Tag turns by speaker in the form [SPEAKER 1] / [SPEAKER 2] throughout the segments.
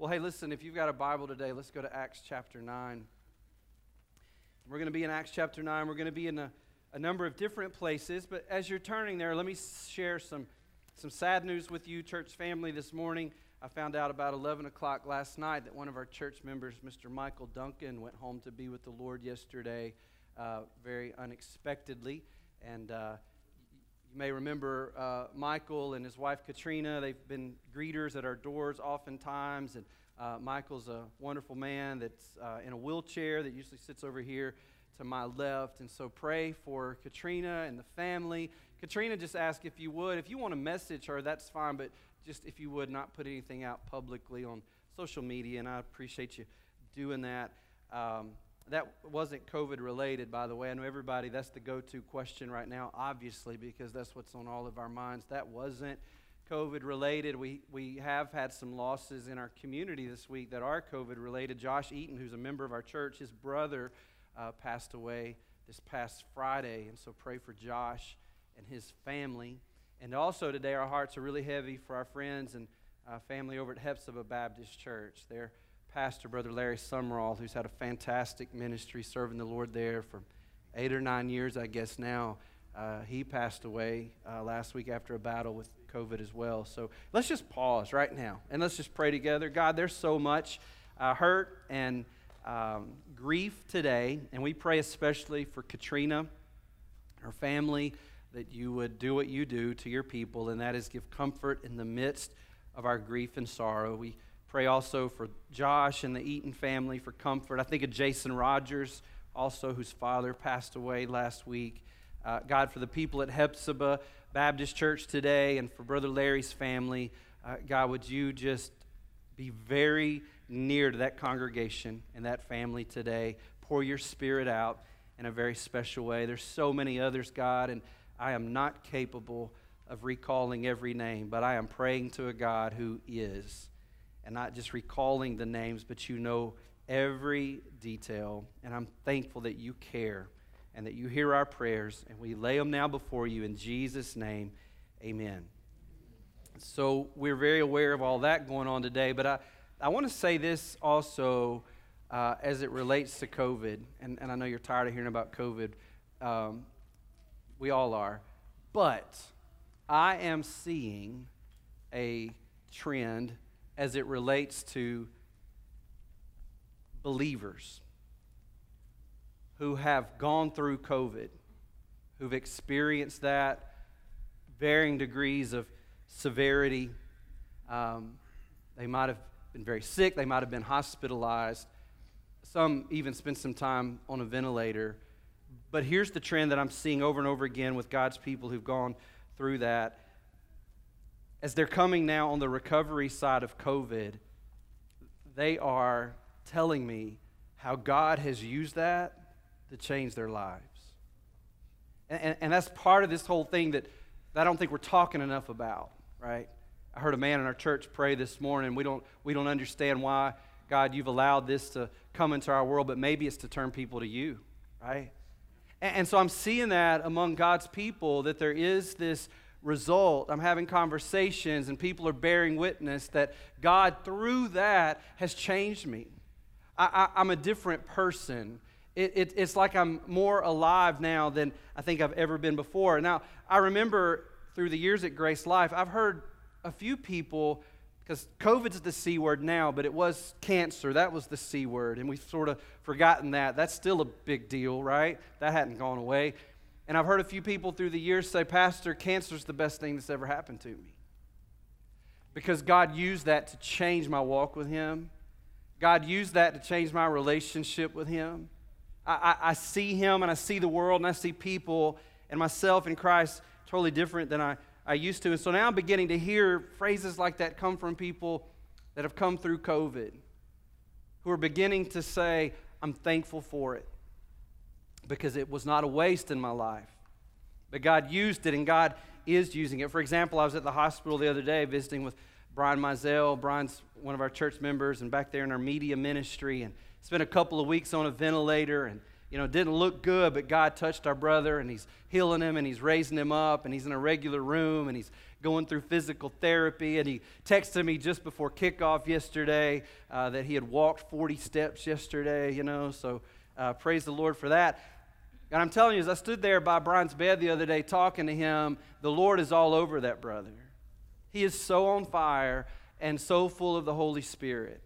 [SPEAKER 1] Well, hey, listen, if you've got a Bible today, let's go to Acts chapter 9. We're going to be in Acts chapter 9. We're going to be in a, a number of different places, but as you're turning there, let me share some, some sad news with you, church family, this morning. I found out about 11 o'clock last night that one of our church members, Mr. Michael Duncan, went home to be with the Lord yesterday uh, very unexpectedly. And uh, you may remember uh, Michael and his wife Katrina. They've been greeters at our doors oftentimes. And uh, Michael's a wonderful man that's uh, in a wheelchair that usually sits over here to my left. And so pray for Katrina and the family. Katrina just asked if you would. If you want to message her, that's fine. But just if you would not put anything out publicly on social media. And I appreciate you doing that. Um, that wasn't COVID related, by the way. I know everybody, that's the go to question right now, obviously, because that's what's on all of our minds. That wasn't COVID related. We, we have had some losses in our community this week that are COVID related. Josh Eaton, who's a member of our church, his brother uh, passed away this past Friday. And so pray for Josh and his family. And also today, our hearts are really heavy for our friends and uh, family over at Hephzibah Baptist Church. Their pastor, Brother Larry Summerall, who's had a fantastic ministry serving the Lord there for eight or nine years, I guess now. Uh, he passed away uh, last week after a battle with COVID as well. So let's just pause right now and let's just pray together. God, there's so much uh, hurt and um, grief today, and we pray especially for Katrina, her family, that you would do what you do to your people, and that is give comfort in the midst of our grief and sorrow. We Pray also for Josh and the Eaton family for comfort. I think of Jason Rogers, also whose father passed away last week. Uh, God, for the people at Hephzibah Baptist Church today and for Brother Larry's family, uh, God, would you just be very near to that congregation and that family today? Pour your spirit out in a very special way. There's so many others, God, and I am not capable of recalling every name, but I am praying to a God who is and not just recalling the names, but you know every detail. And I'm thankful that you care and that you hear our prayers. And we lay them now before you in Jesus' name. Amen. So we're very aware of all that going on today. But I, I want to say this also uh, as it relates to COVID. And, and I know you're tired of hearing about COVID. Um, we all are. But I am seeing a trend as it relates to believers who have gone through COVID, who've experienced that, varying degrees of severity. Um, they might have been very sick, they might have been hospitalized. Some even spent some time on a ventilator. But here's the trend that I'm seeing over and over again with God's people who've gone through that as they're coming now on the recovery side of COVID, they are telling me how God has used that to change their lives. And, and, and, that's part of this whole thing that, that I don't think we're talking enough about, right? I heard a man in our church pray this morning. We don't, we don't understand why, God, you've allowed this to come into our world, but maybe it's to turn people to you, right? And, and so I'm seeing that among God's people that there is this result. I'm having conversations, and people are bearing witness that God, through that, has changed me. I, am a different person. It, it, it's like I'm more alive now than I think I've ever been before. Now, I remember through the years at Grace Life, I've heard a few people, because COVID's the C word now, but it was cancer. That was the C word, and we've sort of forgotten that. That's still a big deal, right? That hadn't gone away. And I've heard a few people through the years say, Pastor, cancer's the best thing that's ever happened to me. Because God used that to change my walk with Him. God used that to change my relationship with Him. I, I, I see Him and I see the world and I see people and myself in Christ totally different than I, I used to. And so now I'm beginning to hear phrases like that come from people that have come through COVID who are beginning to say, I'm thankful for it because it was not a waste in my life. But God used it, and God is using it. For example, I was at the hospital the other day visiting with Brian Mizell. Brian's one of our church members and back there in our media ministry, and spent a couple of weeks on a ventilator and you know, didn't look good, but God touched our brother and he's healing him and he's raising him up and he's in a regular room and he's going through physical therapy. And he texted me just before kickoff yesterday uh, that he had walked 40 steps yesterday, you know, so uh, praise the Lord for that. And I'm telling you, as I stood there by Brian's bed the other day talking to him, the Lord is all over that brother. He is so on fire and so full of the Holy Spirit.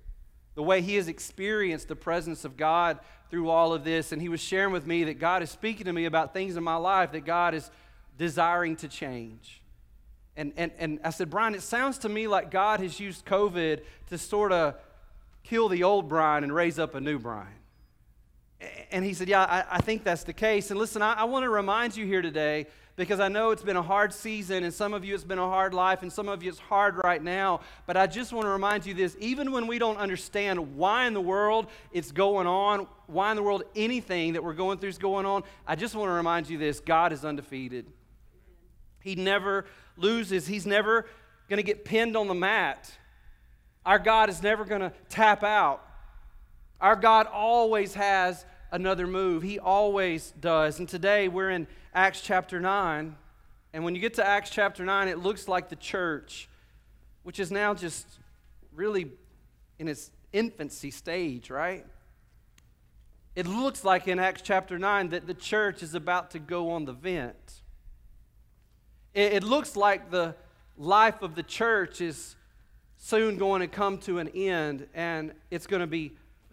[SPEAKER 1] The way he has experienced the presence of God through all of this. And he was sharing with me that God is speaking to me about things in my life that God is desiring to change. And, and, and I said, Brian, it sounds to me like God has used COVID to sort of kill the old Brian and raise up a new Brian. And he said, Yeah, I, I think that's the case. And listen, I, I want to remind you here today because I know it's been a hard season, and some of you it's been a hard life, and some of you it's hard right now. But I just want to remind you this even when we don't understand why in the world it's going on, why in the world anything that we're going through is going on, I just want to remind you this God is undefeated. He never loses, He's never going to get pinned on the mat. Our God is never going to tap out. Our God always has another move. He always does. And today we're in Acts chapter 9. And when you get to Acts chapter 9, it looks like the church, which is now just really in its infancy stage, right? It looks like in Acts chapter 9 that the church is about to go on the vent. It, looks like the life of the church is soon going to come to an end and it's going to be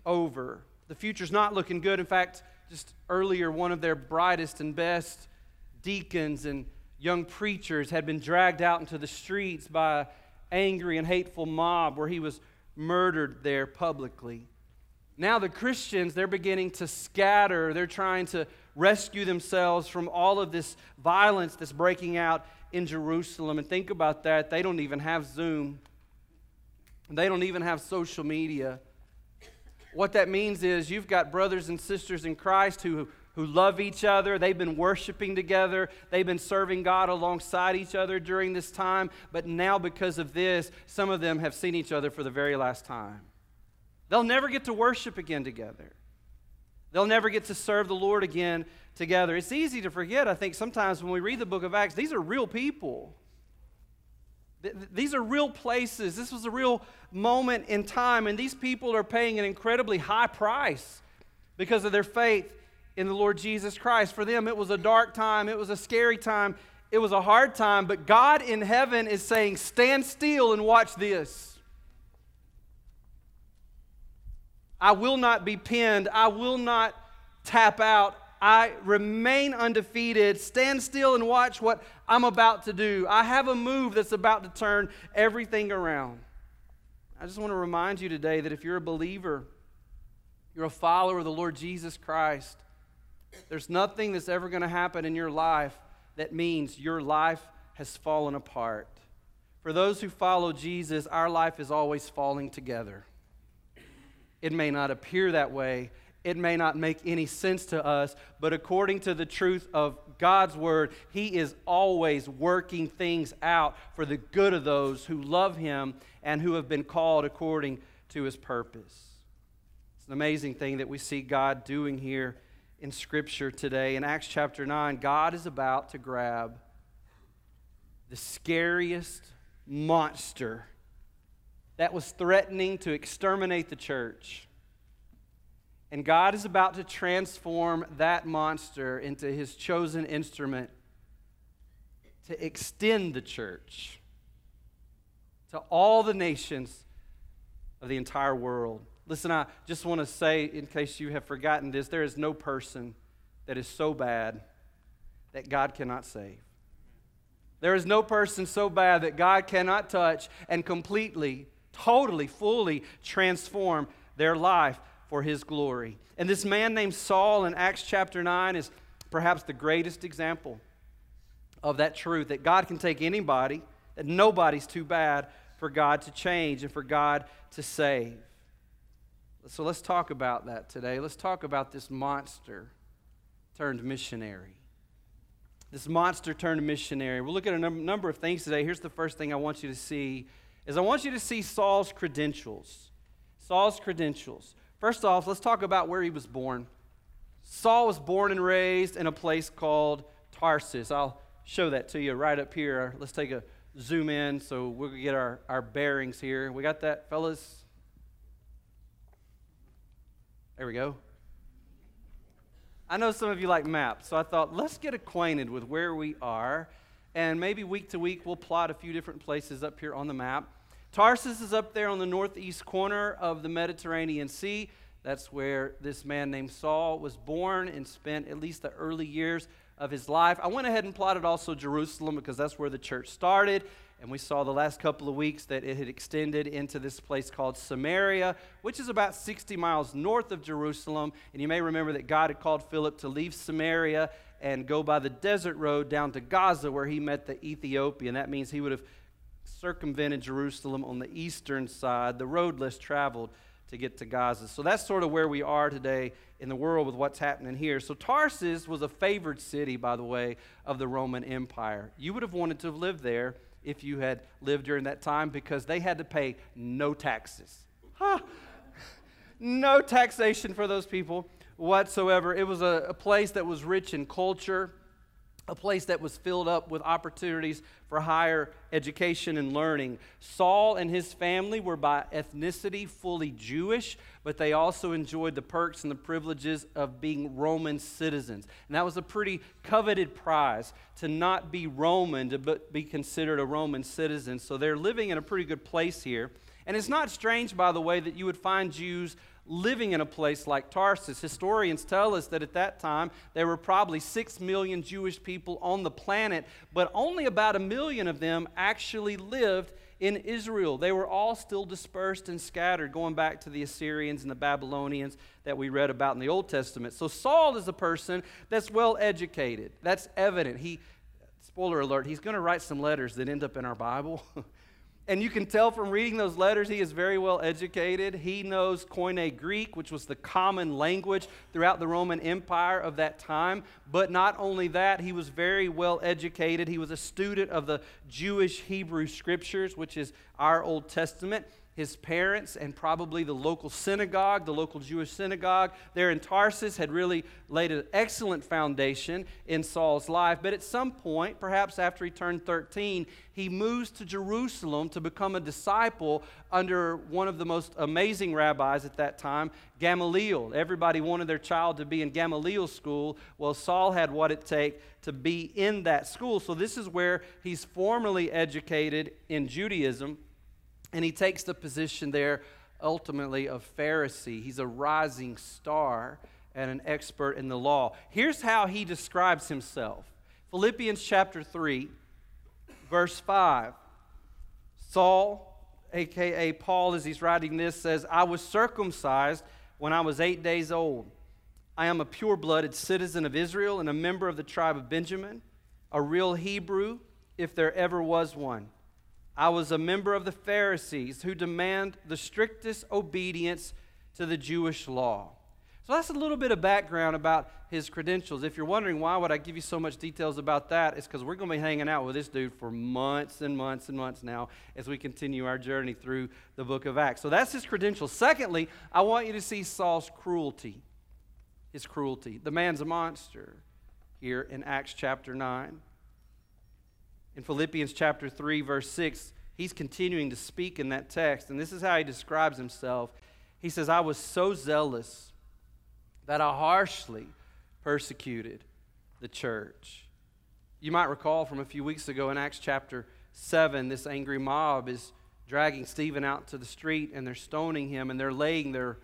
[SPEAKER 1] over. The future's not looking good. In fact, just earlier, one of their brightest and best deacons and young preachers had been dragged out into the streets by an angry and hateful mob where he was murdered there publicly. Now, the Christians, they're beginning to scatter. They're trying to rescue themselves from all of this violence that's breaking out in Jerusalem. And think about that. They don't even have Zoom, they don't even have social media. What that means is you've got brothers and sisters in Christ who, who love each other. They've been worshiping together. They've been serving God alongside each other during this time. But now, because of this, some of them have seen each other for the very last time. They'll never get to worship again together. They'll never get to serve the Lord again together. It's easy to forget, I think, sometimes when we read the book of Acts, these are real people. These are real places. This was a real moment in time, and these people are paying an incredibly high price because of their faith in the Lord Jesus Christ. For them, it was a dark time, it was a scary time, it was a hard time, but God in heaven is saying, Stand still and watch this. I will not be pinned, I will not tap out. I remain undefeated. Stand still and watch what I'm about to do. I have a move that's about to turn everything around. I just want to remind you today that if you're a believer, you're a follower of the Lord Jesus Christ, there's nothing that's ever going to happen in your life that means your life has fallen apart. For those who follow Jesus, our life is always falling together. It may not appear that way, it may not make any sense to us, but according to the truth of God's word, He is always working things out for the good of those who love Him and who have been called according to His purpose. It's an amazing thing that we see God doing here in Scripture today. In Acts chapter 9, God is about to grab the scariest monster that was threatening to exterminate the church and God is about to transform that monster into his chosen instrument to extend the church to all the nations of the entire world. Listen, I just want to say, in case you have forgotten this, there is no person that is so bad that God cannot save. There is no person so bad that God cannot touch and completely, totally, fully transform their life for his glory. And this man named Saul in Acts chapter 9 is perhaps the greatest example of that truth that God can take anybody, that nobody's too bad for God to change and for God to save. So let's talk about that today. Let's talk about this monster turned missionary. This monster turned missionary. We'll look at a number of things today. Here's the first thing I want you to see is I want you to see Saul's credentials. Saul's credentials. First off, let's talk about where he was born. Saul was born and raised in a place called Tarsus. I'll show that to you right up here. Let's take a zoom in so we'll get our, our bearings here. We got that, fellas? There we go. I know some of you like maps, so I thought let's get acquainted with where we are, and maybe week to week we'll plot a few different places up here on the map. Tarsus is up there on the northeast corner of the Mediterranean Sea. That's where this man named Saul was born and spent at least the early years of his life. I went ahead and plotted also Jerusalem because that's where the church started. And we saw the last couple of weeks that it had extended into this place called Samaria, which is about 60 miles north of Jerusalem. And you may remember that God had called Philip to leave Samaria and go by the desert road down to Gaza, where he met the Ethiopian. That means he would have circumvented Jerusalem on the eastern side, the road less traveled to get to Gaza. So that's sort of where we are today in the world with what's happening here. So Tarsus was a favored city, by the way, of the Roman Empire. You would have wanted to have lived there if you had lived during that time because they had to pay no taxes. Huh. No taxation for those people whatsoever. It was a, a place that was rich in culture a place that was filled up with opportunities for higher education and learning. Saul and his family were by ethnicity fully Jewish, but they also enjoyed the perks and the privileges of being Roman citizens. And that was a pretty coveted prize to not be Roman, to be considered a Roman citizen. So they're living in a pretty good place here. And it's not strange, by the way, that you would find Jews living in a place like Tarsus. Historians tell us that at that time there were probably six million Jewish people on the planet, but only about a million of them actually lived in Israel. They were all still dispersed and scattered, going back to the Assyrians and the Babylonians that we read about in the Old Testament. So Saul is a person that's well educated. That's evident. He, spoiler alert, he's going to write some letters that end up in our Bible. And you can tell from reading those letters, he is very well educated. He knows Koine Greek, which was the common language throughout the Roman Empire of that time. But not only that, he was very well educated. He was a student of the Jewish Hebrew scriptures, which is our Old Testament his parents and probably the local synagogue, the local Jewish synagogue there in Tarsus, had really laid an excellent foundation in Saul's life. But at some point, perhaps after he turned 13, he moves to Jerusalem to become a disciple under one of the most amazing rabbis at that time, Gamaliel. Everybody wanted their child to be in Gamaliel's school. Well, Saul had what it take to be in that school. So this is where he's formally educated in Judaism. And he takes the position there ultimately of Pharisee. He's a rising star and an expert in the law. Here's how he describes himself Philippians chapter 3, verse 5. Saul, aka Paul, as he's writing this, says, I was circumcised when I was eight days old. I am a pure blooded citizen of Israel and a member of the tribe of Benjamin, a real Hebrew, if there ever was one. I was a member of the Pharisees who demand the strictest obedience to the Jewish law. So that's a little bit of background about his credentials. If you're wondering why would I give you so much details about that, it's because we're going to be hanging out with this dude for months and months and months now as we continue our journey through the book of Acts. So that's his credentials. Secondly, I want you to see Saul's cruelty. His cruelty. The man's a monster here in Acts chapter 9 in Philippians chapter 3, verse 6, he's continuing to speak in that text, and this is how he describes himself. He says, I was so zealous that I harshly persecuted the church. You might recall from a few weeks ago in Acts chapter 7, this angry mob is dragging Stephen out to the street and they're stoning him and they're laying their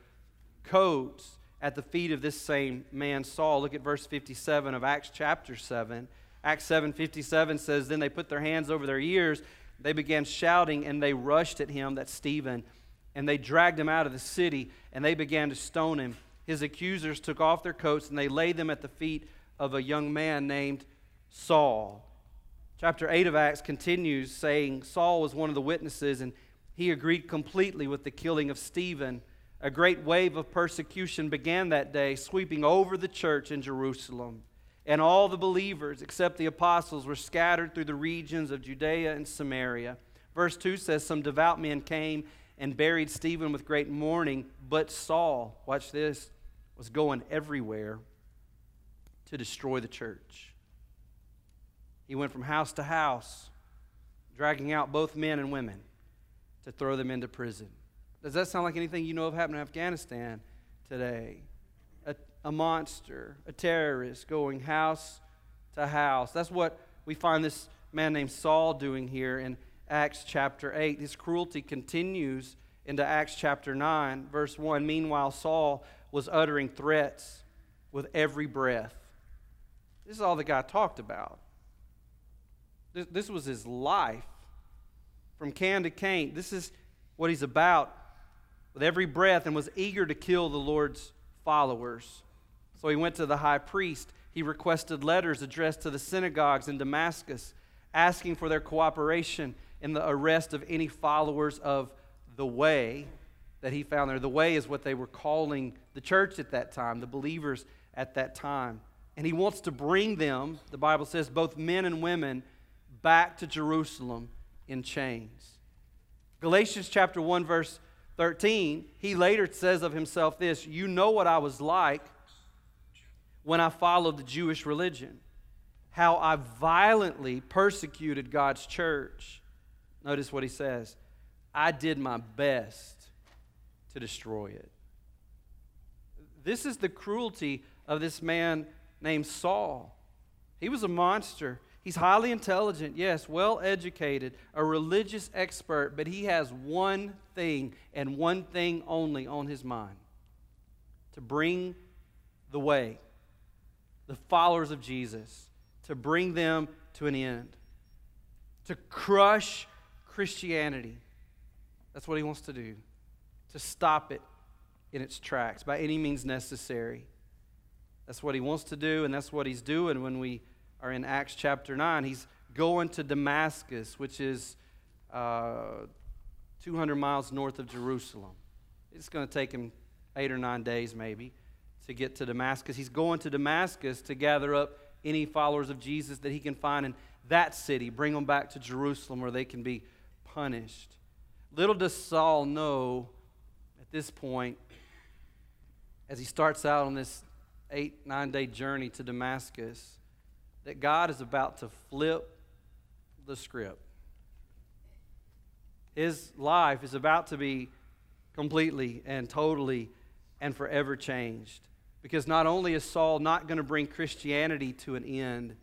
[SPEAKER 1] coats at the feet of this same man, Saul. Look at verse 57 of Acts chapter 7. Acts 7:57 says then they put their hands over their ears. They began shouting and they rushed at him that's Stephen and they dragged him out of the city and they began to stone him. His accusers took off their coats and they laid them at the feet of a young man named Saul. Chapter 8 of Acts continues saying Saul was one of the witnesses and he agreed completely with the killing of Stephen. A great wave of persecution began that day sweeping over the church in Jerusalem and all the believers, except the apostles, were scattered through the regions of Judea and Samaria. Verse 2 says, Some devout men came and buried Stephen with great mourning, but Saul, watch this, was going everywhere to destroy the church. He went from house to house, dragging out both men and women to throw them into prison. Does that sound like anything you know of happening in Afghanistan today? A, monster, a terrorist going house to house. That's what we find this man named Saul doing here in Acts chapter 8. His cruelty continues into Acts chapter 9, verse 1. Meanwhile, Saul was uttering threats with every breath. This is all the guy talked about. This, this was his life. From can to cane, this is what he's about with every breath and was eager to kill the Lord's followers. So he went to the high priest. He requested letters addressed to the synagogues in Damascus, asking for their cooperation in the arrest of any followers of the way that he found there. The way is what they were calling the church at that time, the believers at that time. And he wants to bring them, the Bible says, both men and women, back to Jerusalem in chains. Galatians chapter 1, verse 13, he later says of himself this You know what I was like when I followed the Jewish religion, how I violently persecuted God's church. Notice what he says I did my best to destroy it. This is the cruelty of this man named Saul. He was a monster. He's highly intelligent, yes, well educated, a religious expert, but he has one thing and one thing only on his mind to bring the way, the followers of Jesus, to bring them to an end, to crush Christianity. That's what he wants to do, to stop it in its tracks by any means necessary. That's what he wants to do, and that's what he's doing when we are in Acts chapter 9. He's going to Damascus, which is uh, 200 miles north of Jerusalem. It's going to take him eight or nine days, maybe, to get to Damascus. He's going to Damascus to gather up any followers of Jesus that he can find in that city, bring them back to Jerusalem where they can be punished. Little does Saul know at this point, as he starts out on this eight, nine day journey to Damascus, that God is about to flip the script. His life is about to be completely and totally and forever changed. Because not only is Saul not going to bring Christianity to an end,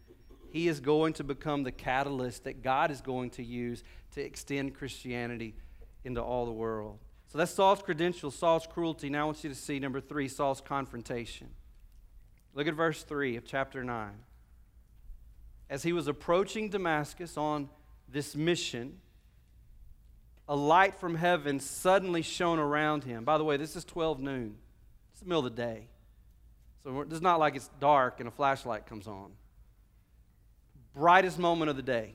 [SPEAKER 1] he is going to become the catalyst that God is going to use to extend Christianity into all the world. So that's Saul's credentials, Saul's cruelty. Now I want you to see number three, Saul's confrontation. Look at verse 3 of chapter 9. As he was approaching Damascus on this mission, a light from heaven suddenly shone around him. By the way, this is 12 noon, it's the middle of the day. So it's not like it's dark and a flashlight comes on brightest moment of the day.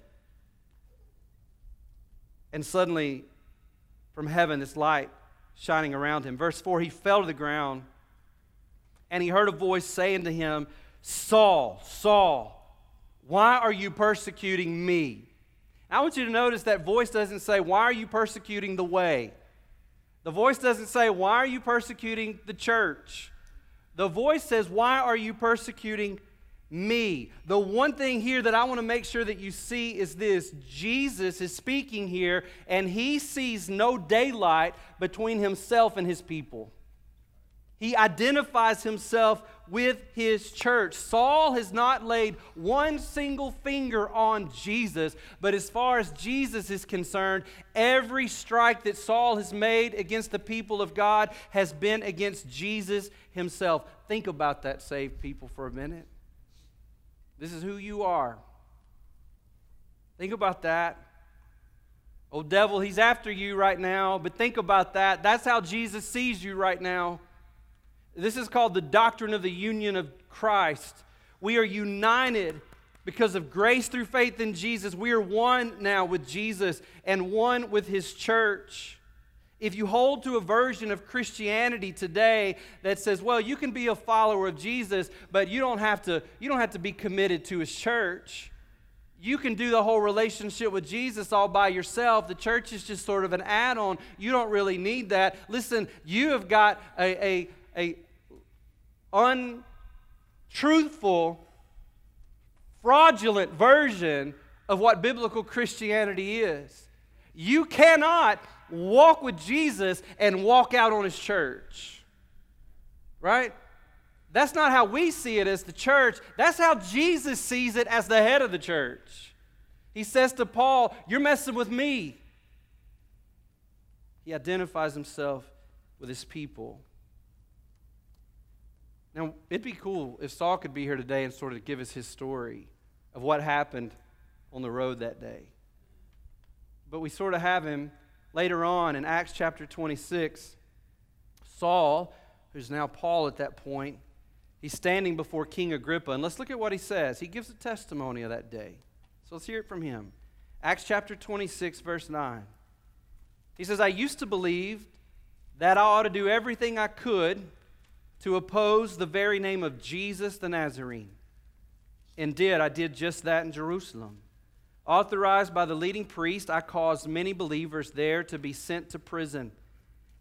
[SPEAKER 1] And suddenly, from heaven, this light shining around him. Verse 4 He fell to the ground, and he heard a voice saying to him, Saul, Saul, why are you persecuting me? I want you to notice that voice doesn't say, Why are you persecuting the way? The voice doesn't say, Why are you persecuting the church? The voice says, Why are you persecuting me. The one thing here that I want to make sure that you see is this Jesus is speaking here, and he sees no daylight between himself and his people. He identifies himself with his church. Saul has not laid one single finger on Jesus, but as far as Jesus is concerned, every strike that Saul has made against the people of God has been against Jesus himself. Think about that, saved people, for a minute. This is who you are. Think about that. Oh, devil, he's after you right now, but think about that. That's how Jesus sees you right now. This is called the doctrine of the union of Christ. We are united because of grace through faith in Jesus. We are one now with Jesus and one with his church. If you hold to a version of Christianity today that says, well, you can be a follower of Jesus, but you don't have to, you don't have to be committed to his church. You can do the whole relationship with Jesus all by yourself. The church is just sort of an add on. You don't really need that. Listen, you have got a, a, a untruthful, fraudulent version of what biblical Christianity is. You cannot walk with Jesus and walk out on his church. Right? That's not how we see it as the church. That's how Jesus sees it as the head of the church. He says to Paul, You're messing with me. He identifies himself with his people. Now, it'd be cool if Saul could be here today and sort of give us his story of what happened on the road that day. But we sort of have him later on in Acts chapter 26. Saul, who's now Paul at that point, he's standing before King Agrippa. And let's look at what he says. He gives a testimony of that day. So let's hear it from him. Acts chapter 26, verse 9. He says, I used to believe that I ought to do everything I could to oppose the very name of Jesus the Nazarene. And did, I did just that in Jerusalem. Authorized by the leading priest, I caused many believers there to be sent to prison.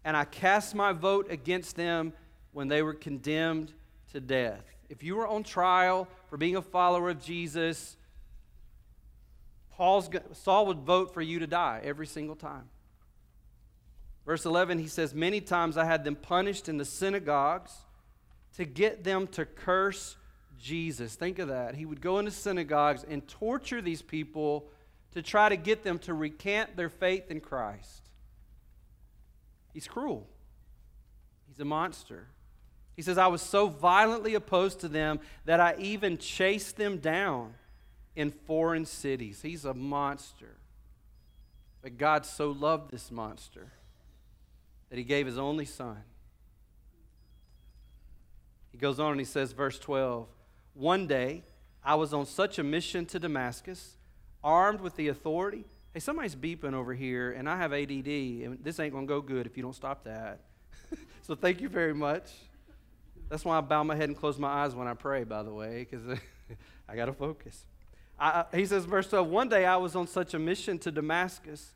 [SPEAKER 1] And I cast my vote against them when they were condemned to death. If you were on trial for being a follower of Jesus, Paul's, Saul would vote for you to die every single time. Verse 11, he says, Many times I had them punished in the synagogues to get them to curse Jesus. Think of that. He would go into synagogues and torture these people to try to get them to recant their faith in Christ. He's cruel, he's a monster. He says, I was so violently opposed to them that I even chased them down in foreign cities. He's a monster. But God so loved this monster that he gave his only son he goes on and he says, verse 12 One day I was on such a mission to Damascus, armed with the authority. Hey, somebody's beeping over here, and I have ADD, and this ain't going to go good if you don't stop that. so thank you very much. That's why I bow my head and close my eyes when I pray, by the way, because I got to focus. I, he says, verse 12 One day I was on such a mission to Damascus,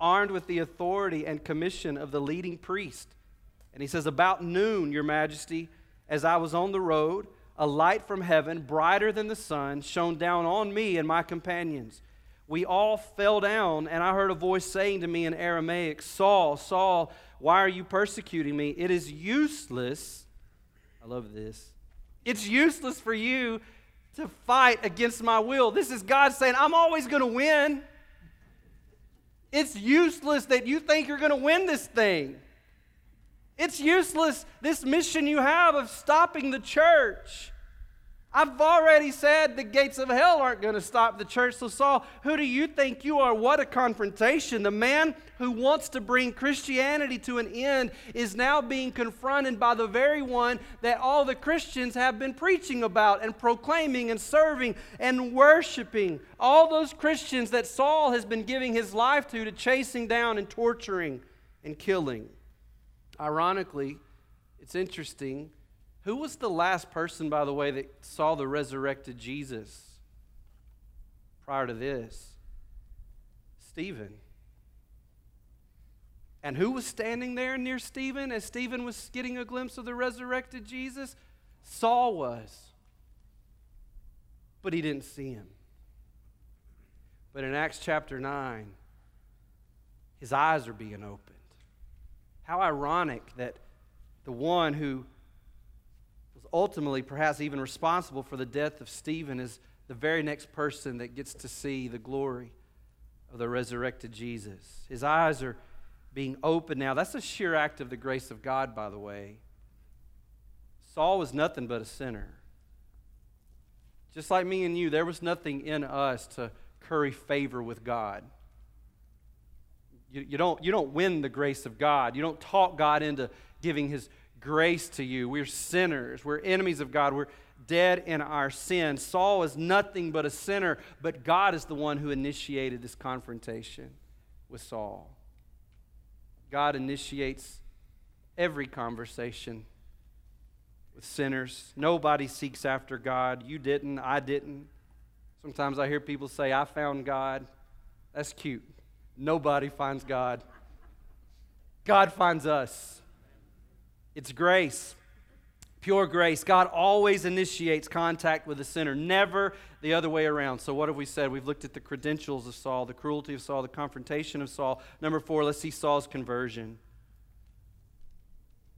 [SPEAKER 1] armed with the authority and commission of the leading priest. And he says, About noon, Your Majesty, as I was on the road, a light from heaven, brighter than the sun, shone down on me and my companions. We all fell down, and I heard a voice saying to me in Aramaic, Saul, Saul, why are you persecuting me? It is useless. I love this. It's useless for you to fight against my will. This is God saying, I'm always going to win. It's useless that you think you're going to win this thing. It's useless, this mission you have of stopping the church. I've already said the gates of hell aren't going to stop the church. So, Saul, who do you think you are? What a confrontation. The man who wants to bring Christianity to an end is now being confronted by the very one that all the Christians have been preaching about and proclaiming and serving and worshiping. All those Christians that Saul has been giving his life to, to chasing down and torturing and killing. Ironically, it's interesting. Who was the last person, by the way, that saw the resurrected Jesus prior to this? Stephen. And who was standing there near Stephen as Stephen was getting a glimpse of the resurrected Jesus? Saul was. But he didn't see him. But in Acts chapter 9, his eyes are being opened. How ironic that the one who was ultimately perhaps even responsible for the death of Stephen is the very next person that gets to see the glory of the resurrected Jesus. His eyes are being opened now. That's a sheer act of the grace of God, by the way. Saul was nothing but a sinner. Just like me and you, there was nothing in us to curry favor with God. You, you, don't, you don't win the grace of God. You don't talk God into giving His grace to you. We're sinners. We're enemies of God. We're dead in our sin. Saul is nothing but a sinner, but God is the one who initiated this confrontation with Saul. God initiates every conversation with sinners. Nobody seeks after God. You didn't, I didn't. Sometimes I hear people say, I found God. That's cute. Nobody finds God. God finds us. It's grace, Pure grace. God always initiates contact with the sinner, never the other way around. So, what have we said? We've looked at the credentials of Saul, the cruelty of Saul, the confrontation of Saul. Number four, let's see Saul's conversion.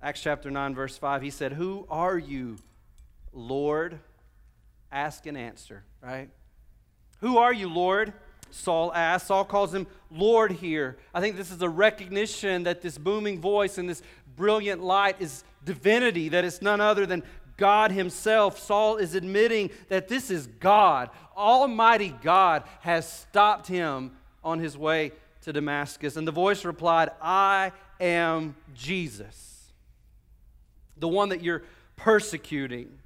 [SPEAKER 1] Acts chapter 9, verse 5, he said, Who are you, Lord? Ask and answer, right? Who are you, Lord? Saul asked. Saul calls him Lord here. I think this is a recognition that this booming voice and this brilliant light is divinity, that it's none other than God Himself. Saul is admitting that this is God. Almighty God has stopped him on his way to Damascus. And the voice replied, I am Jesus, the one that you're persecuting.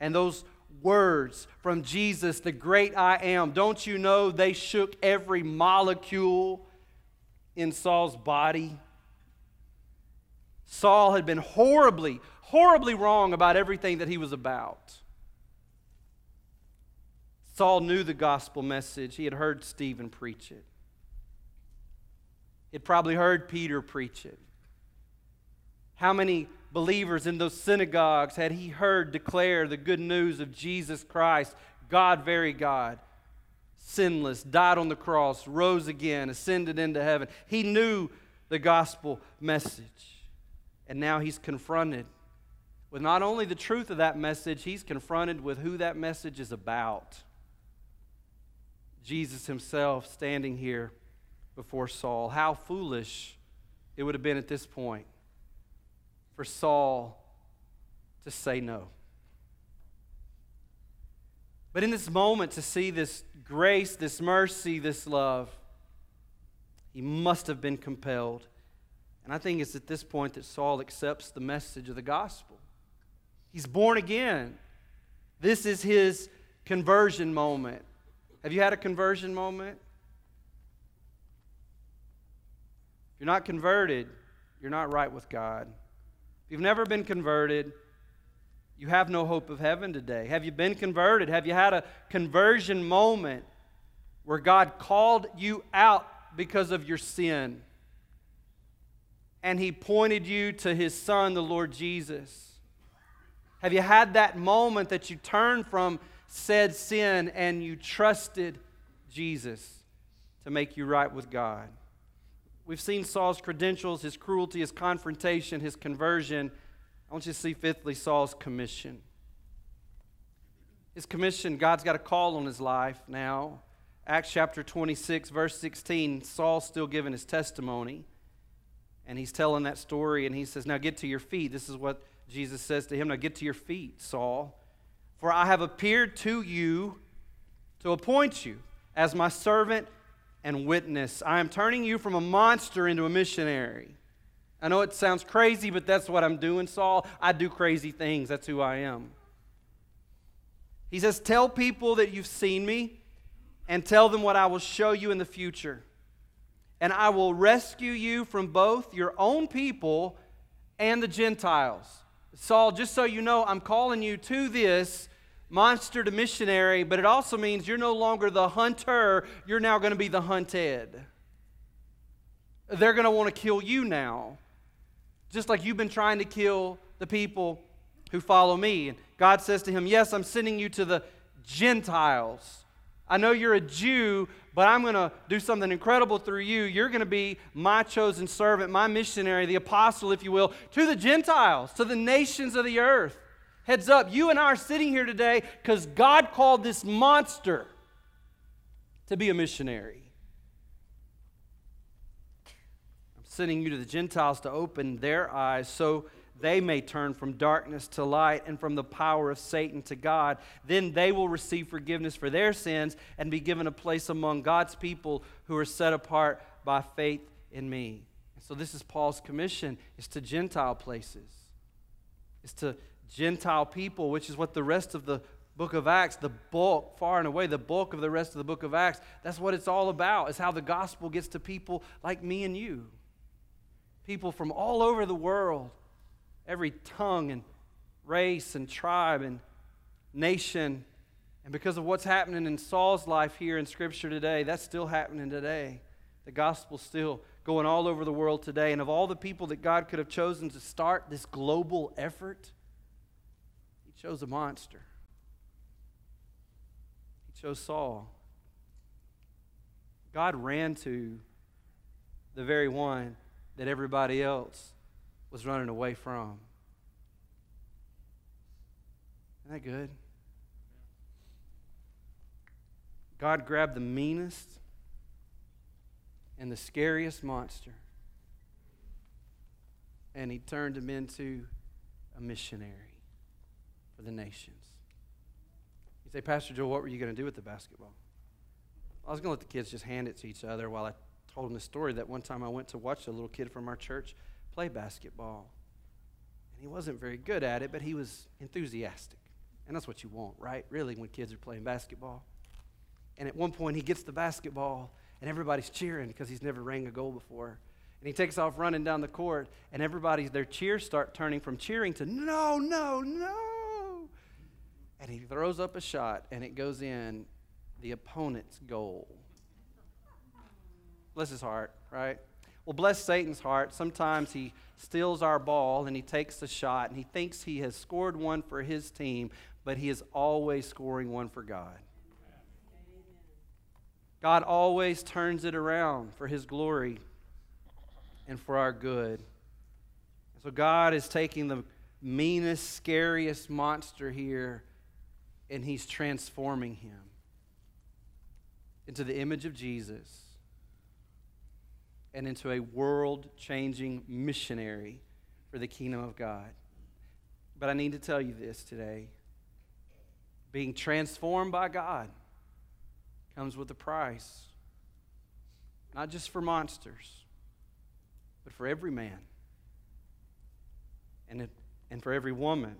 [SPEAKER 1] And those words from Jesus, the great I am, don't you know they shook every molecule in Saul's body? Saul had been horribly, horribly wrong about everything that he was about. Saul knew the gospel message. He had heard Stephen preach it. He'd probably heard Peter preach it. How many believers in those synagogues had he heard declare the good news of Jesus Christ, God, very God, sinless, died on the cross, rose again, ascended into heaven? He knew the gospel message. And now he's confronted with not only the truth of that message, he's confronted with who that message is about. Jesus himself standing here before Saul. How foolish it would have been at this point for Saul to say no. But in this moment, to see this grace, this mercy, this love, he must have been compelled. And I think it's at this point that Saul accepts the message of the gospel. He's born again. This is his conversion moment. Have you had a conversion moment? If you're not converted, you're not right with God. If you've never been converted, you have no hope of heaven today. Have you been converted? Have you had a conversion moment where God called you out because of your sin and He pointed you to His Son, the Lord Jesus? Have you had that moment that you turned from said sin and you trusted Jesus to make you right with God? We've seen Saul's credentials, his cruelty, his confrontation, his conversion. I want you to see, fifthly, Saul's commission. His commission, God's got a call on his life now. Acts chapter 26, verse 16, Saul's still giving his testimony. And he's telling that story, and he says, Now get to your feet. This is what Jesus says to him Now get to your feet, Saul. For I have appeared to you to appoint you as my servant and witness. I am turning you from a monster into a missionary. I know it sounds crazy, but that's what I'm doing, Saul. I do crazy things. That's who I am. He says, Tell people that you've seen me and tell them what I will show you in the future. And I will rescue you from both your own people and the Gentiles. Saul, just so you know, I'm calling you to this monster to missionary, but it also means you're no longer the hunter, you're now going to be the hunted. They're going to want to kill you now, just like you've been trying to kill the people who follow me. And God says to him, Yes, I'm sending you to the Gentiles. I know you're a Jew, but I'm going to do something incredible through you. You're going to be my chosen servant, my missionary, the apostle, if you will, to the Gentiles, to the nations of the earth. Heads up, you and I are sitting here today because God called this monster to be a missionary. I'm sending you to the Gentiles to open their eyes so they may turn from darkness to light and from the power of Satan to God. Then they will receive forgiveness for their sins and be given a place among God's people who are set apart by faith in me. So this is Paul's commission is to Gentile places. Is to Gentile people, which is what the rest of the book of Acts, the bulk, far and away, the bulk of the rest of the book of Acts, that's what it's all about, is how the gospel gets to people like me and you. People from all over the world, every tongue and race and tribe and nation. And because of what's happening in Saul's life here in Scripture today, that's still happening today. The gospel's still going all over the world today. And of all the people that God could have chosen to start this global effort, He chose a monster. He chose Saul. God ran to the very one that everybody else was running away from. Isn't that good? God grabbed the meanest and the scariest monster and he turned him into a missionary for the nations. You say, Pastor Joe, what were you going to do with the basketball? I was going to let the kids just hand it to each other while I told them the story that one time I went to watch a little kid from our church play basketball. And he wasn't very good at it, but he was enthusiastic. And that's what you want, right? Really, when kids are playing basketball. And at one point, he gets the basketball, and everybody's cheering because he's never rang a goal before. And he takes off running down the court, and everybody's, their cheers start turning from cheering to no, no, no. And he throws up a shot, and it goes in the opponent's goal. Bless his heart, right? Well, bless Satan's heart. Sometimes he steals our ball and he takes the shot and he thinks he has scored one for his team, but he is always scoring one for God. God always turns it around for his glory and for our good. So God is taking the meanest, scariest monster here and he's transforming him into the image of Jesus and into a world changing missionary for the kingdom of God. But I need to tell you this today being transformed by God comes with a price, not just for monsters, but for every man and, and for every woman.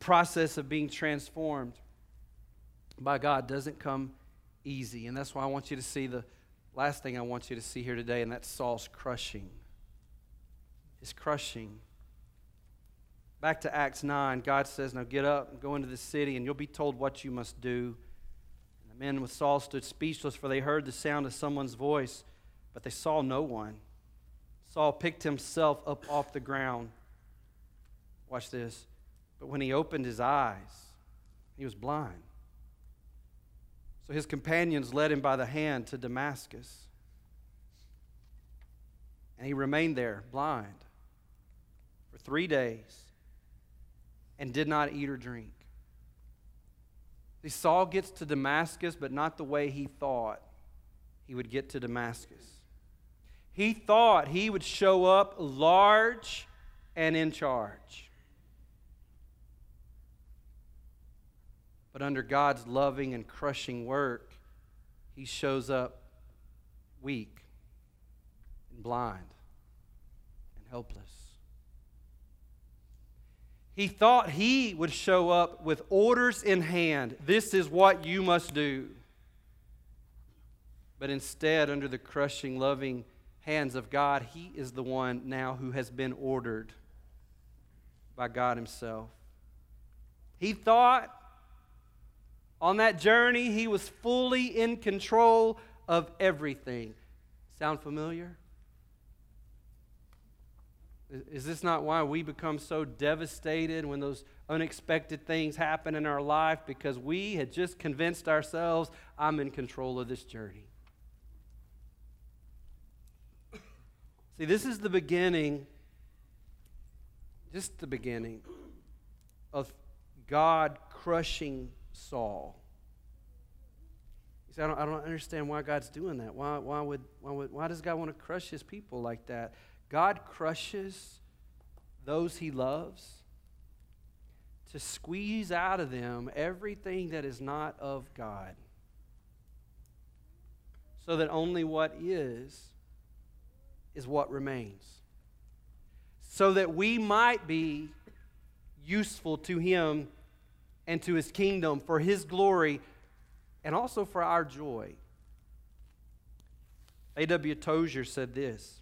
[SPEAKER 1] Process of being transformed by God doesn't come easy. And that's why I want you to see the last thing I want you to see here today, and that's Saul's crushing. His crushing. Back to Acts 9, God says, Now get up and go into the city, and you'll be told what you must do. And the men with Saul stood speechless, for they heard the sound of someone's voice but they saw no one. Saul picked himself up off the ground. Watch this. But when he opened his eyes, he was blind. So his companions led him by the hand to Damascus. And he remained there, blind, for three days and did not eat or drink. See, Saul gets to Damascus, but not the way he thought he would get to Damascus. He thought he would show up large and in charge. But under God's loving and crushing work, he shows up weak and blind and helpless. He thought he would show up with orders in hand. This is what you must do. But instead, under the crushing, loving, hands of God, he is the one now who has been ordered by God Himself. He thought on that journey he was fully in control of everything. Sound familiar? Is this not why we become so devastated when those unexpected things happen in our life? Because we had just convinced ourselves, I'm in control of this journey. See, this is the beginning, just the beginning of God crushing Saul. You say, I don't, I don't understand why God's doing that. Why, why, would, why, would, why does God want to crush his people like that? God crushes those he loves to squeeze out of them everything that is not of God. So that only what is is what remains. So that we might be useful to Him and to His kingdom for His glory and also for our joy. A.W. Tozer said this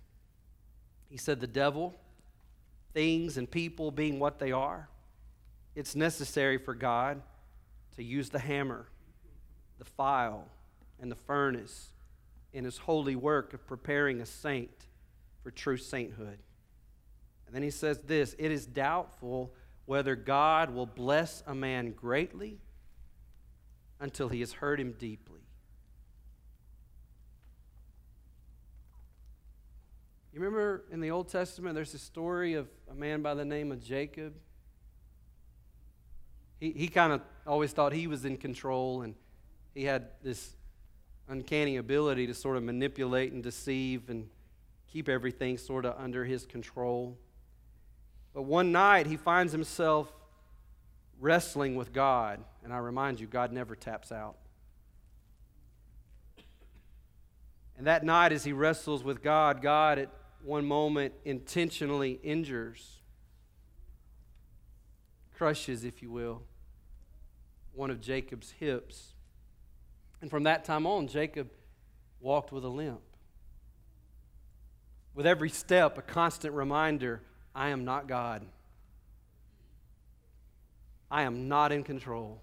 [SPEAKER 1] He said, The devil, things, and people being what they are, it's necessary for God to use the hammer, the file, and the furnace in His holy work of preparing a saint for true sainthood. And then he says this It is doubtful whether God will bless a man greatly until he has hurt him deeply. You remember in the Old Testament, there's a story of a man by the name of Jacob. He, he kind of always thought he was in control, and he had this uncanny ability to sort of manipulate and deceive and keep everything sort of under his control. But one night, he finds himself wrestling with God. And I remind you, God never taps out. And that night, as he wrestles with God, God at one moment intentionally injures, crushes, if you will, one of Jacob's hips. And from that time on, Jacob walked with a limp. With every step, a constant reminder I am not God. I am not in control.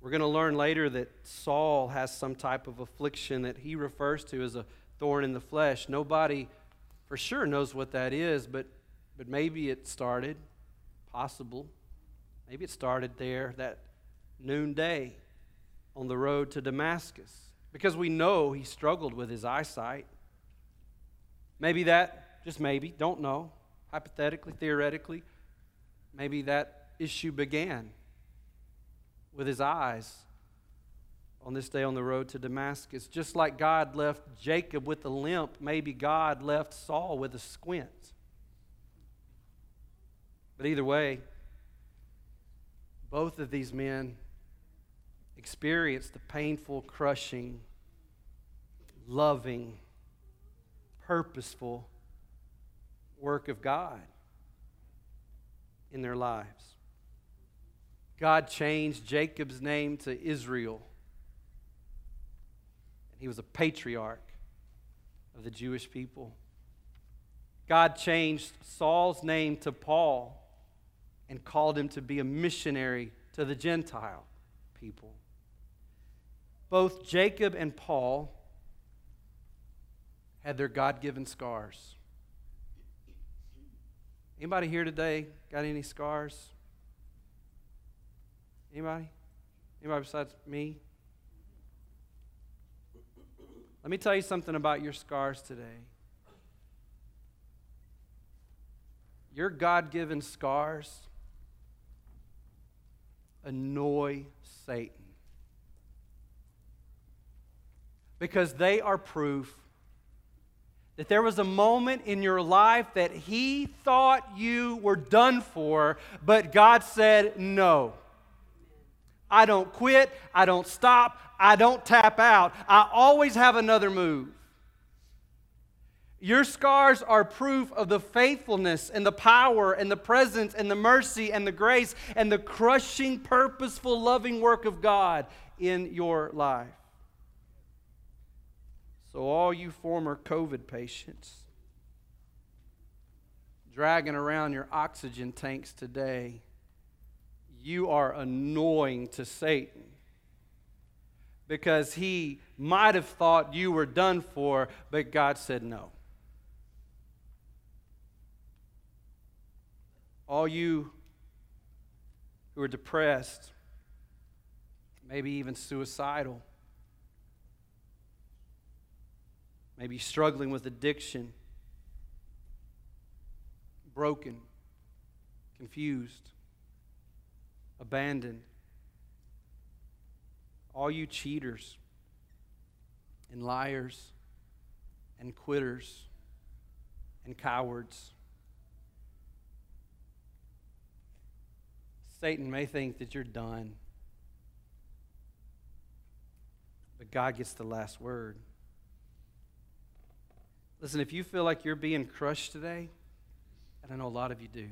[SPEAKER 1] We're going to learn later that Saul has some type of affliction that he refers to as a thorn in the flesh. Nobody for sure knows what that is, but, but maybe it started, possible. Maybe it started there that noonday on the road to Damascus because we know he struggled with his eyesight. Maybe that, just maybe, don't know, hypothetically, theoretically, maybe that issue began with his eyes on this day on the road to Damascus. Just like God left Jacob with a limp, maybe God left Saul with a squint. But either way, both of these men experienced the painful, crushing, loving, purposeful work of God in their lives. God changed Jacob's name to Israel. And he was a patriarch of the Jewish people. God changed Saul's name to Paul and called him to be a missionary to the Gentile people. Both Jacob and Paul had their God given scars. Anybody here today got any scars? Anybody? Anybody besides me? Let me tell you something about your scars today. Your God given scars annoy Satan because they are proof that there was a moment in your life that he thought you were done for, but God said no. I don't quit. I don't stop. I don't tap out. I always have another move. Your scars are proof of the faithfulness and the power and the presence and the mercy and the grace and the crushing, purposeful, loving work of God in your life. So, all you former COVID patients dragging around your oxygen tanks today, you are annoying to Satan because he might have thought you were done for, but God said no. All you who are depressed, maybe even suicidal, maybe struggling with addiction, broken, confused abandoned. All you cheaters and liars and quitters and cowards. Satan may think that you're done, but God gets the last word. Listen, if you feel like you're being crushed today, and I know a lot of you do,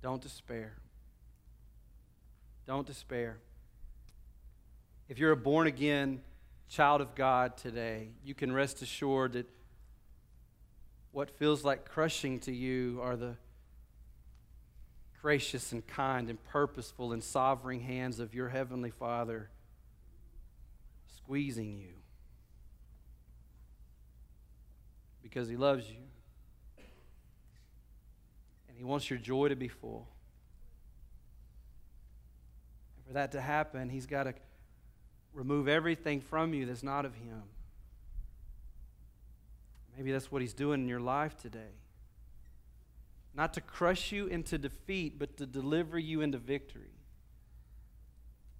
[SPEAKER 1] don't despair. Don't despair. If you're a born again child of God today, you can rest assured that what feels like crushing to you are the gracious and kind and purposeful and sovereign hands of your Heavenly Father squeezing you, because He loves you. And He wants your joy to be full. And for that to happen, He's got to remove everything from you that's not of Him. Maybe that's what He's doing in your life today. Not to crush you into defeat, but to deliver you into victory.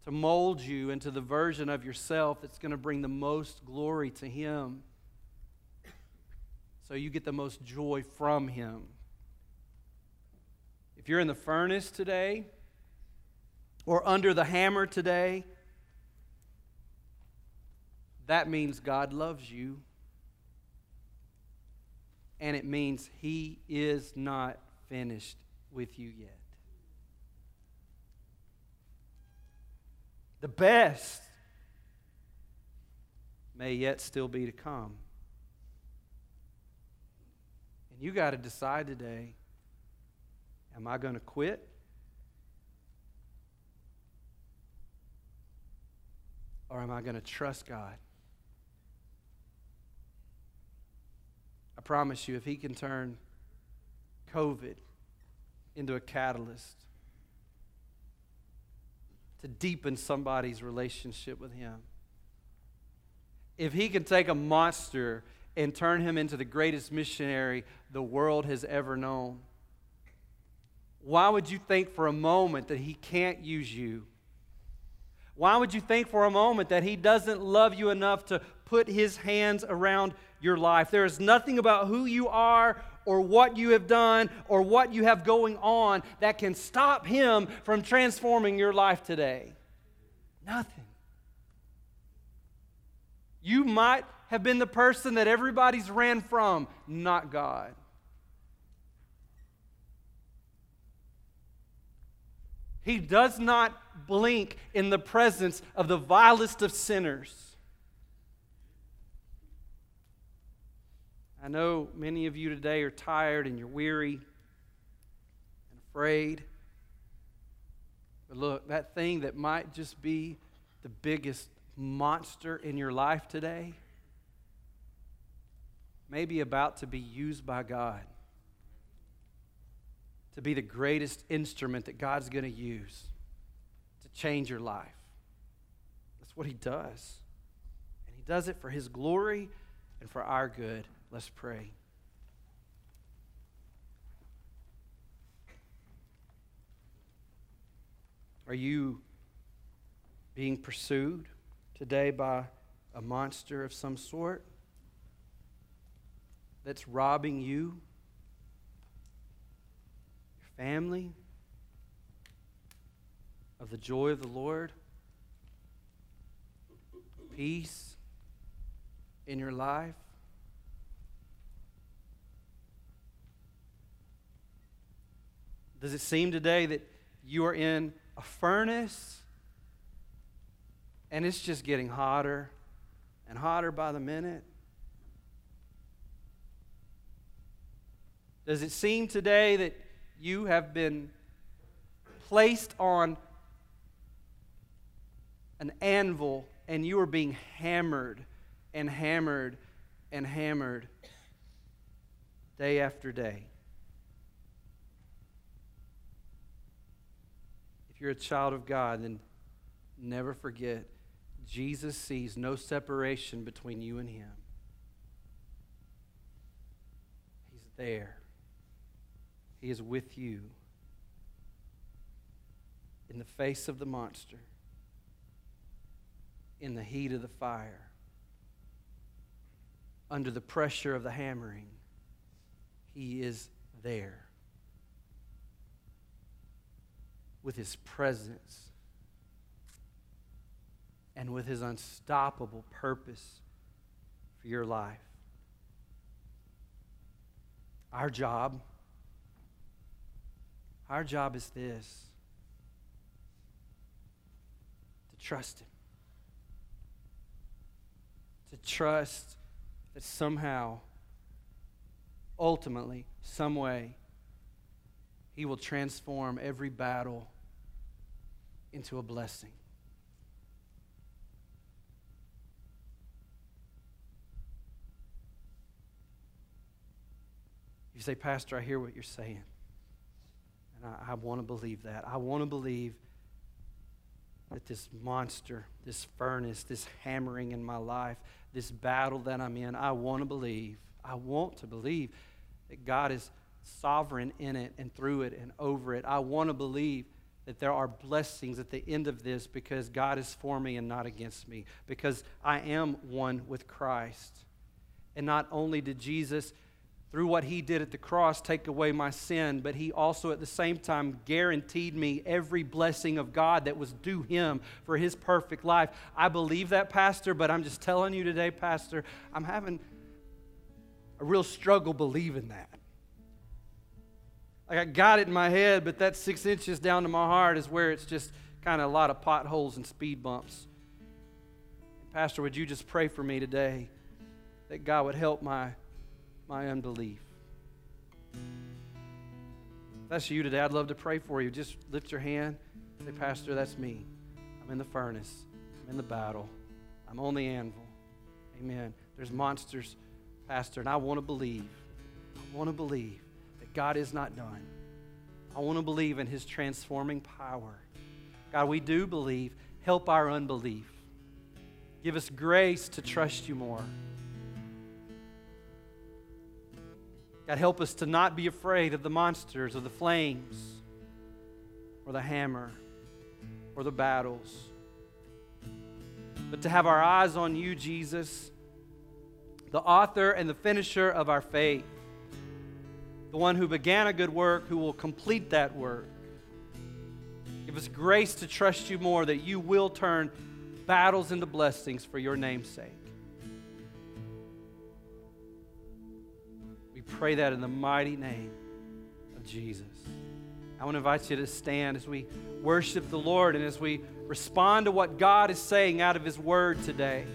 [SPEAKER 1] To mold you into the version of yourself that's going to bring the most glory to Him. So you get the most joy from Him. If you're in the furnace today, or under the hammer today, that means God loves you and it means He is not finished with you yet. The best may yet still be to come. And you got to decide today am I going to quit? Or am I going to trust God? I promise you, if he can turn COVID into a catalyst to deepen somebody's relationship with him, if he can take a monster and turn him into the greatest missionary the world has ever known, why would you think for a moment that he can't use you? Why would you think for a moment that he doesn't love you enough to put his hands around your life. There is nothing about who you are or what you have done or what you have going on that can stop him from transforming your life today. Nothing. You might have been the person that everybody's ran from, not God. He does not blink in the presence of the vilest of sinners. I know many of you today are tired and you're weary and afraid. But look, that thing that might just be the biggest monster in your life today may be about to be used by God to be the greatest instrument that God's going to use to change your life. That's what He does. And He does it for His glory and for our good. Let's pray. Are you being pursued today by a monster of some sort that's robbing you, your family, of the joy of the Lord, peace in your life? Does it seem today that you are in a furnace and it's just getting hotter and hotter by the minute? Does it seem today that you have been placed on an anvil and you are being hammered and hammered and hammered day after day? If you're a child of God, then never forget Jesus sees no separation between you and Him. He's there, He is with you in the face of the monster, in the heat of the fire, under the pressure of the hammering. He is there with his presence and with his unstoppable purpose for your life. Our job, our job is this to trust him. To trust that somehow, ultimately, some way, he will transform every battle into a blessing. You say, Pastor, I hear what you're saying. And I, I want to believe that. I want to believe that this monster, this furnace, this hammering in my life, this battle that I'm in, I want to believe. I want to believe that God is sovereign in it and through it and over it. I want to believe that there are blessings at the end of this because God is for me and not against me, because I am one with Christ. And not only did Jesus, through what he did at the cross, take away my sin, but he also at the same time guaranteed me every blessing of God that was due him for his perfect life. I believe that, Pastor, but I'm just telling you today, Pastor, I'm having a real struggle believing that. Like I got it in my head, but that six inches down to my heart is where it's just kind of a lot of potholes and speed bumps. Pastor, would you just pray for me today that God would help my, my unbelief? If that's you today, I'd love to pray for you. Just lift your hand. Say, Pastor, that's me. I'm in the furnace. I'm in the battle. I'm on the anvil. Amen. There's monsters, Pastor, and I want to believe. I want to believe that God is not done. I want to believe in his transforming power. God, we do believe. Help our unbelief. Give us grace to trust you more. God, help us to not be afraid of the monsters or the flames or the hammer or the battles, but to have our eyes on you, Jesus, the author and the finisher of our faith the one who began a good work, who will complete that work. Give us grace to trust you more, that you will turn battles into blessings for your name's sake. Pray that in the mighty name of Jesus. I want to invite you to stand as we worship the Lord and as we respond to what God is saying out of His Word today.